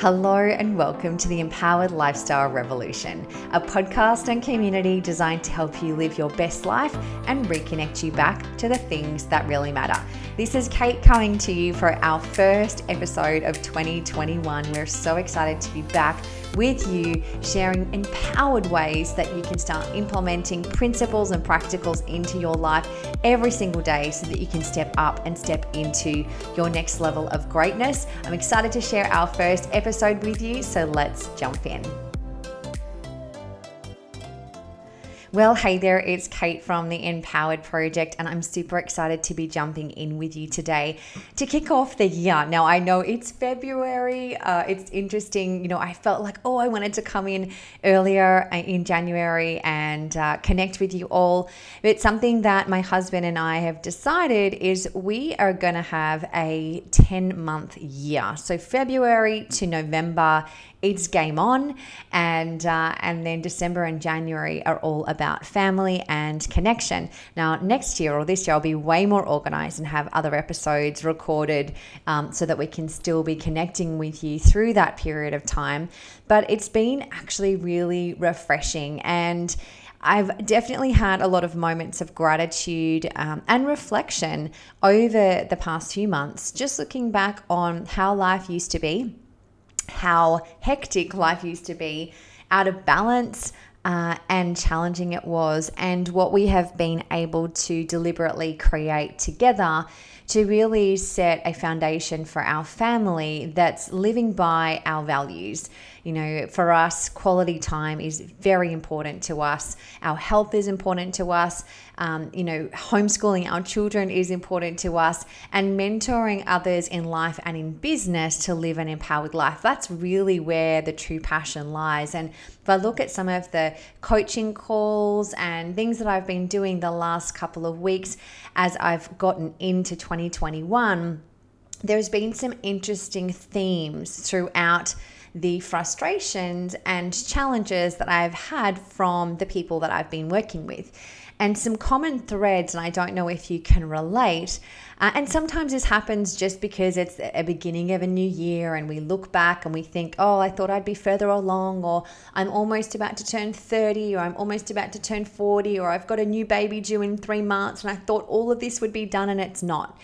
Hello, and welcome to the Empowered Lifestyle Revolution, a podcast and community designed to help you live your best life and reconnect you back to the things that really matter. This is Kate coming to you for our first episode of 2021. We're so excited to be back with you, sharing empowered ways that you can start implementing principles and practicals into your life every single day so that you can step up and step into your next level of greatness. I'm excited to share our first episode with you, so let's jump in. Well, hey there, it's Kate from the Empowered Project, and I'm super excited to be jumping in with you today to kick off the year. Now, I know it's February, uh, it's interesting. You know, I felt like, oh, I wanted to come in earlier uh, in January and uh, connect with you all. But something that my husband and I have decided is we are going to have a 10 month year. So, February to November it's game on, and uh, and then December and January are all about family and connection. Now next year or this year, I'll be way more organized and have other episodes recorded um, so that we can still be connecting with you through that period of time. But it's been actually really refreshing and. I've definitely had a lot of moments of gratitude um, and reflection over the past few months, just looking back on how life used to be how hectic life used to be, out of balance, uh, and challenging it was, and what we have been able to deliberately create together to really set a foundation for our family that's living by our values. You know, for us, quality time is very important to us. Our health is important to us. Um, you know, homeschooling our children is important to us, and mentoring others in life and in business to live an empowered life. That's really where the true passion lies. And if I look at some of the coaching calls and things that I've been doing the last couple of weeks as I've gotten into 2021, there's been some interesting themes throughout the frustrations and challenges that I've had from the people that I've been working with. And some common threads, and I don't know if you can relate. Uh, and sometimes this happens just because it's a beginning of a new year, and we look back and we think, oh, I thought I'd be further along, or I'm almost about to turn 30, or I'm almost about to turn 40, or I've got a new baby due in three months, and I thought all of this would be done, and it's not.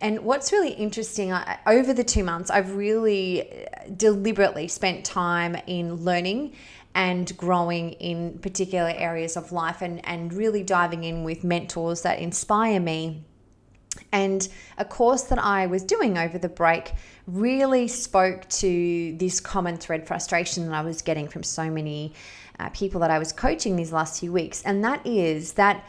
And what's really interesting, over the two months, I've really uh, deliberately spent time in learning and growing in particular areas of life and, and really diving in with mentors that inspire me. And a course that I was doing over the break really spoke to this common thread frustration that I was getting from so many uh, people that I was coaching these last few weeks. And that is that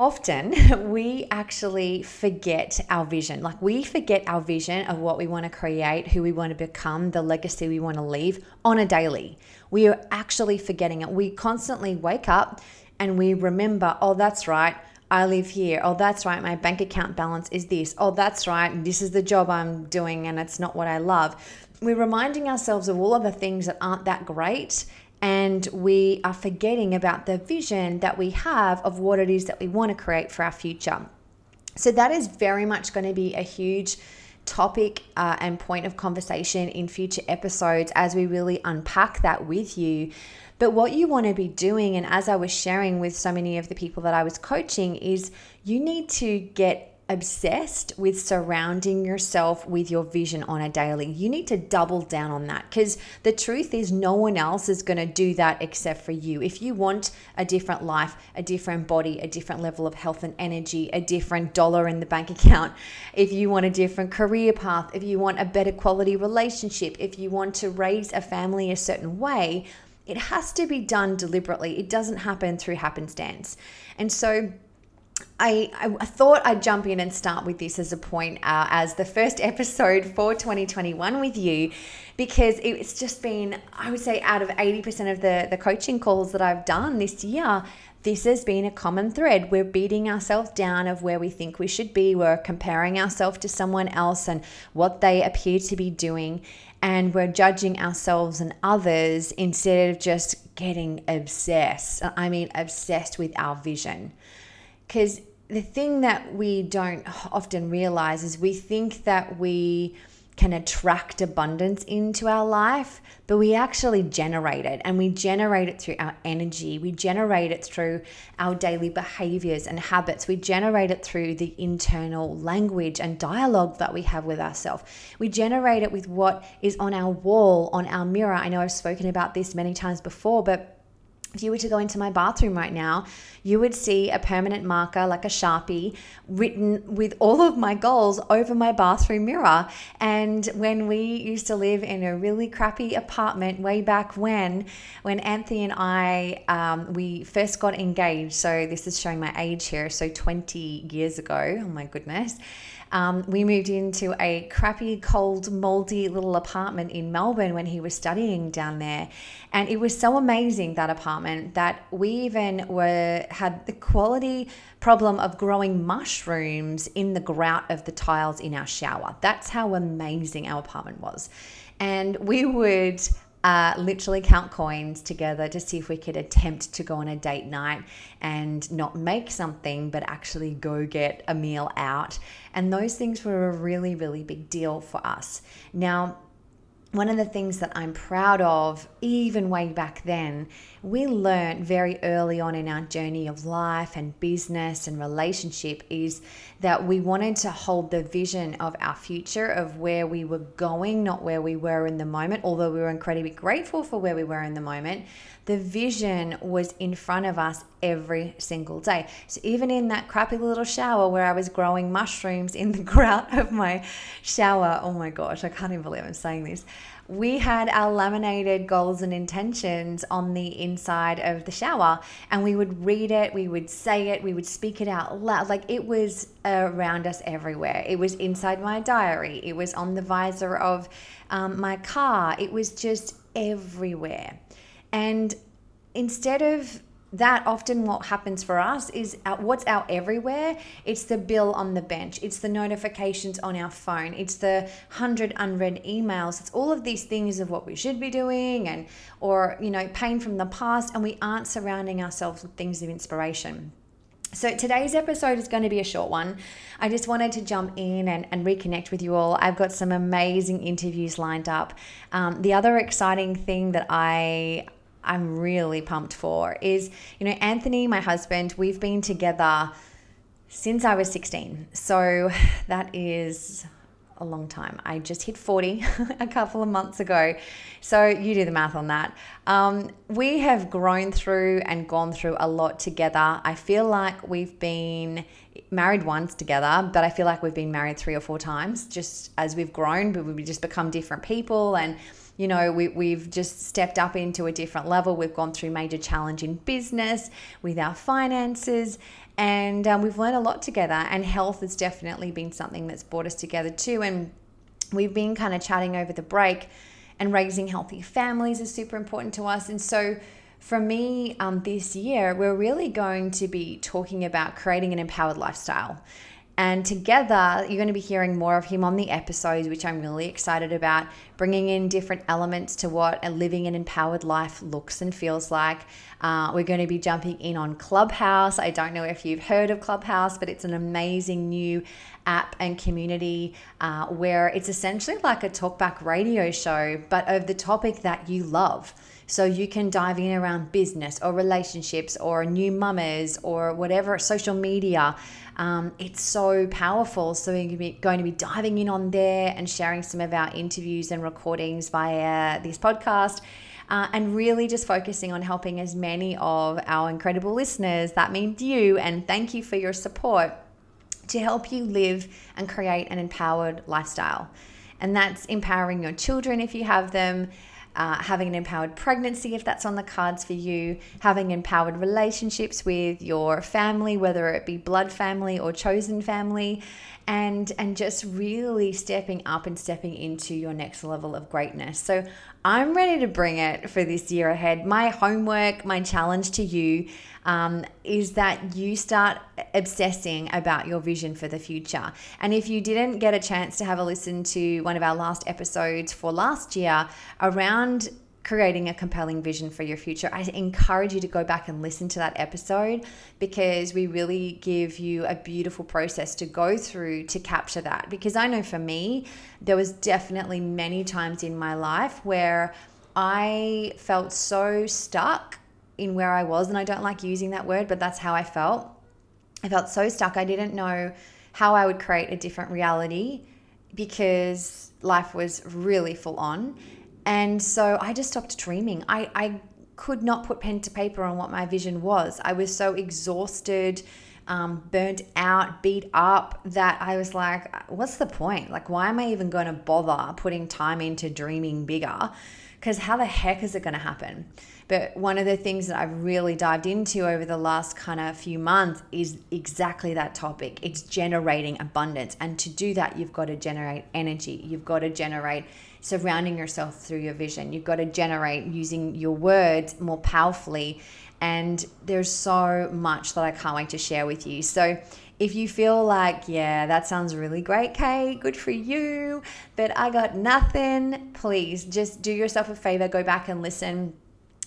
often we actually forget our vision. Like we forget our vision of what we want to create, who we want to become, the legacy we want to leave on a daily. We are actually forgetting it. We constantly wake up and we remember, oh, that's right. I live here. Oh, that's right. My bank account balance is this. Oh, that's right. This is the job I'm doing and it's not what I love. We're reminding ourselves of all of the things that aren't that great and we are forgetting about the vision that we have of what it is that we want to create for our future. So, that is very much going to be a huge topic uh, and point of conversation in future episodes as we really unpack that with you. But what you want to be doing, and as I was sharing with so many of the people that I was coaching, is you need to get obsessed with surrounding yourself with your vision on a daily. You need to double down on that because the truth is, no one else is going to do that except for you. If you want a different life, a different body, a different level of health and energy, a different dollar in the bank account, if you want a different career path, if you want a better quality relationship, if you want to raise a family a certain way, it has to be done deliberately. It doesn't happen through happenstance. And so, I, I, thought I'd jump in and start with this as a point, uh, as the first episode for 2021 with you, because it's just been, I would say, out of 80% of the, the coaching calls that I've done this year, this has been a common thread. We're beating ourselves down of where we think we should be. We're comparing ourselves to someone else and what they appear to be doing. And we're judging ourselves and others instead of just getting obsessed. I mean, obsessed with our vision. Because the thing that we don't often realize is we think that we can attract abundance into our life, but we actually generate it and we generate it through our energy. We generate it through our daily behaviors and habits. We generate it through the internal language and dialogue that we have with ourselves. We generate it with what is on our wall, on our mirror. I know I've spoken about this many times before, but if you were to go into my bathroom right now, you would see a permanent marker like a Sharpie written with all of my goals over my bathroom mirror. And when we used to live in a really crappy apartment way back when, when Anthony and I, um, we first got engaged. So this is showing my age here. So 20 years ago. Oh my goodness. Um, we moved into a crappy, cold, moldy little apartment in Melbourne when he was studying down there. And it was so amazing, that apartment, that we even were had the quality problem of growing mushrooms in the grout of the tiles in our shower. That's how amazing our apartment was. And we would uh, literally count coins together to see if we could attempt to go on a date night and not make something, but actually go get a meal out. And those things were a really, really big deal for us. Now, one of the things that I'm proud of, even way back then, we learned very early on in our journey of life and business and relationship is that we wanted to hold the vision of our future, of where we were going, not where we were in the moment, although we were incredibly grateful for where we were in the moment. The vision was in front of us every single day. So even in that crappy little shower where I was growing mushrooms in the grout of my shower, oh my gosh, I can't even believe I'm saying this. We had our laminated goals and intentions on the inside of the shower, and we would read it, we would say it, we would speak it out loud. Like it was around us everywhere. It was inside my diary, it was on the visor of um, my car, it was just everywhere. And instead of that often what happens for us is what's out everywhere it's the bill on the bench it's the notifications on our phone it's the 100 unread emails it's all of these things of what we should be doing and or you know pain from the past and we aren't surrounding ourselves with things of inspiration so, today's episode is going to be a short one. I just wanted to jump in and, and reconnect with you all. I've got some amazing interviews lined up. Um, the other exciting thing that I I'm really pumped for is, you know, Anthony, my husband, we've been together since I was 16. So that is a long time. I just hit 40 a couple of months ago. So you do the math on that. Um, we have grown through and gone through a lot together. I feel like we've been married once together, but I feel like we've been married three or four times just as we've grown, but we've just become different people and you know, we, we've just stepped up into a different level. We've gone through major challenge in business, with our finances, and um, we've learned a lot together. And health has definitely been something that's brought us together too. And we've been kind of chatting over the break, and raising healthy families is super important to us. And so, for me, um, this year, we're really going to be talking about creating an empowered lifestyle. And together, you're going to be hearing more of him on the episodes, which I'm really excited about, bringing in different elements to what a living an empowered life looks and feels like. Uh, we're going to be jumping in on Clubhouse. I don't know if you've heard of Clubhouse, but it's an amazing new app and community uh, where it's essentially like a talkback radio show, but of the topic that you love. So you can dive in around business or relationships or new mamas or whatever, social media. Um, it's so powerful. So we're going to be diving in on there and sharing some of our interviews and recordings via this podcast. Uh, and really just focusing on helping as many of our incredible listeners, that means you, and thank you for your support, to help you live and create an empowered lifestyle. And that's empowering your children if you have them, uh, having an empowered pregnancy if that's on the cards for you, having empowered relationships with your family, whether it be blood family or chosen family, and and just really stepping up and stepping into your next level of greatness. So I'm ready to bring it for this year ahead. My homework, my challenge to you um, is that you start obsessing about your vision for the future. And if you didn't get a chance to have a listen to one of our last episodes for last year around creating a compelling vision for your future, I encourage you to go back and listen to that episode because we really give you a beautiful process to go through to capture that. Because I know for me, there was definitely many times in my life where I felt so stuck in where I was. And I don't like using that word, but that's how I felt. I felt so stuck. I didn't know how I would create a different reality because life was really full on. And so I just stopped dreaming. I, I could not put pen to paper on what my vision was. I was so exhausted, um, burnt out, beat up that I was like, what's the point? Like, why am I even going to bother putting time into dreaming bigger? Because how the heck is it going to happen? But one of the things that I've really dived into over the last kind of few months is exactly that topic. It's generating abundance. And to do that, you've got to generate energy. You've got to generate surrounding yourself through your vision. You've got to generate using your words more powerfully. And there's so much that I can't wait to share with you. So, if you feel like, yeah, that sounds really great, Kate, good for you, but I got nothing, please just do yourself a favor, go back and listen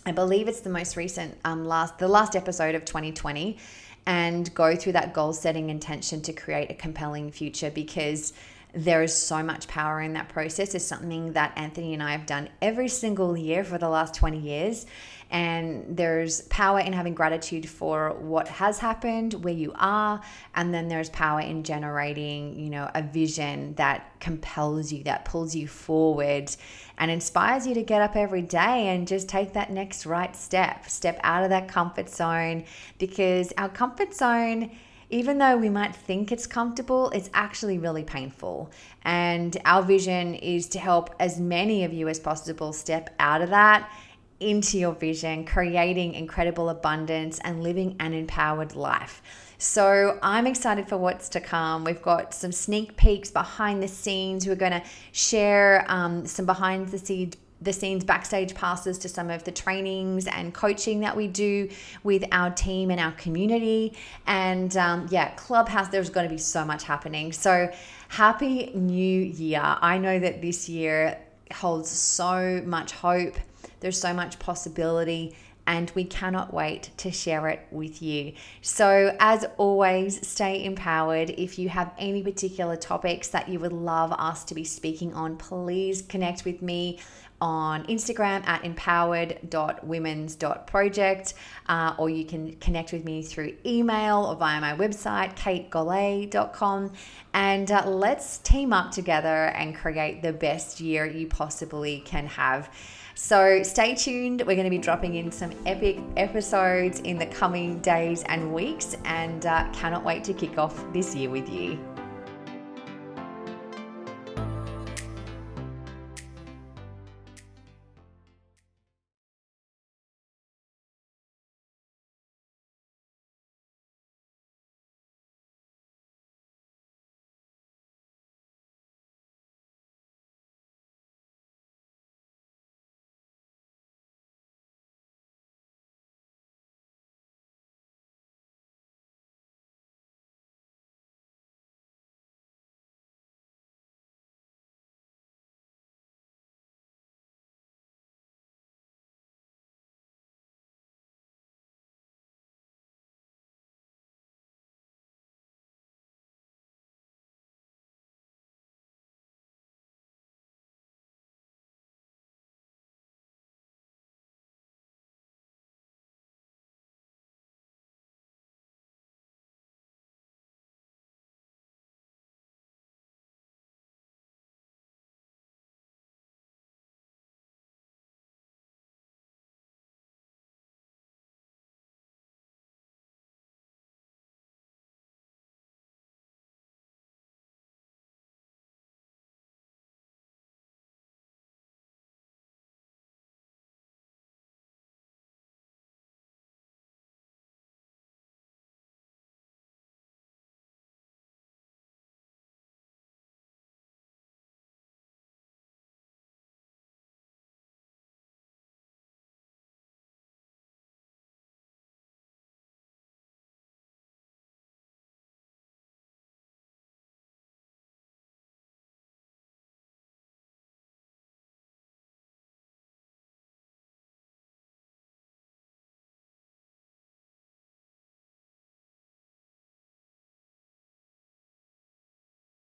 I believe it's the most recent um, last the last episode of 2020 and go through that goal setting intention to create a compelling future because there is so much power in that process. It's something that Anthony and I have done every single year for the last 20 years. And there's power in having gratitude for what has happened, where you are. And then there's power in generating, you know, a vision that compels you, that pulls you forward and inspires you to get up every day and just take that next right step. Step out of that comfort zone because our comfort zone even though we might think it's comfortable, it's actually really painful. And our vision is to help as many of you as possible step out of that into your vision, creating incredible abundance and living an empowered life. So I'm excited for what's to come. We've got some sneak peeks behind the scenes. We're going to share um, some behind the scenes the scenes backstage passes to some of the trainings and coaching that we do with our team and our community. And um, yeah, Clubhouse, there's going to be so much happening. So happy new year. I know that this year holds so much hope, there's so much possibility and we cannot wait to share it with you. So, as always, stay empowered. If you have any particular topics that you would love us to be speaking on, please connect with me on Instagram at empowered.womens.project, uh, or you can connect with me through email or via my website, kategolle.com. And uh, let's team up together and create the best year you possibly can have. So stay tuned. We're going to be dropping in some epic episodes in the coming days and weeks, and uh, cannot wait to kick off this year with you.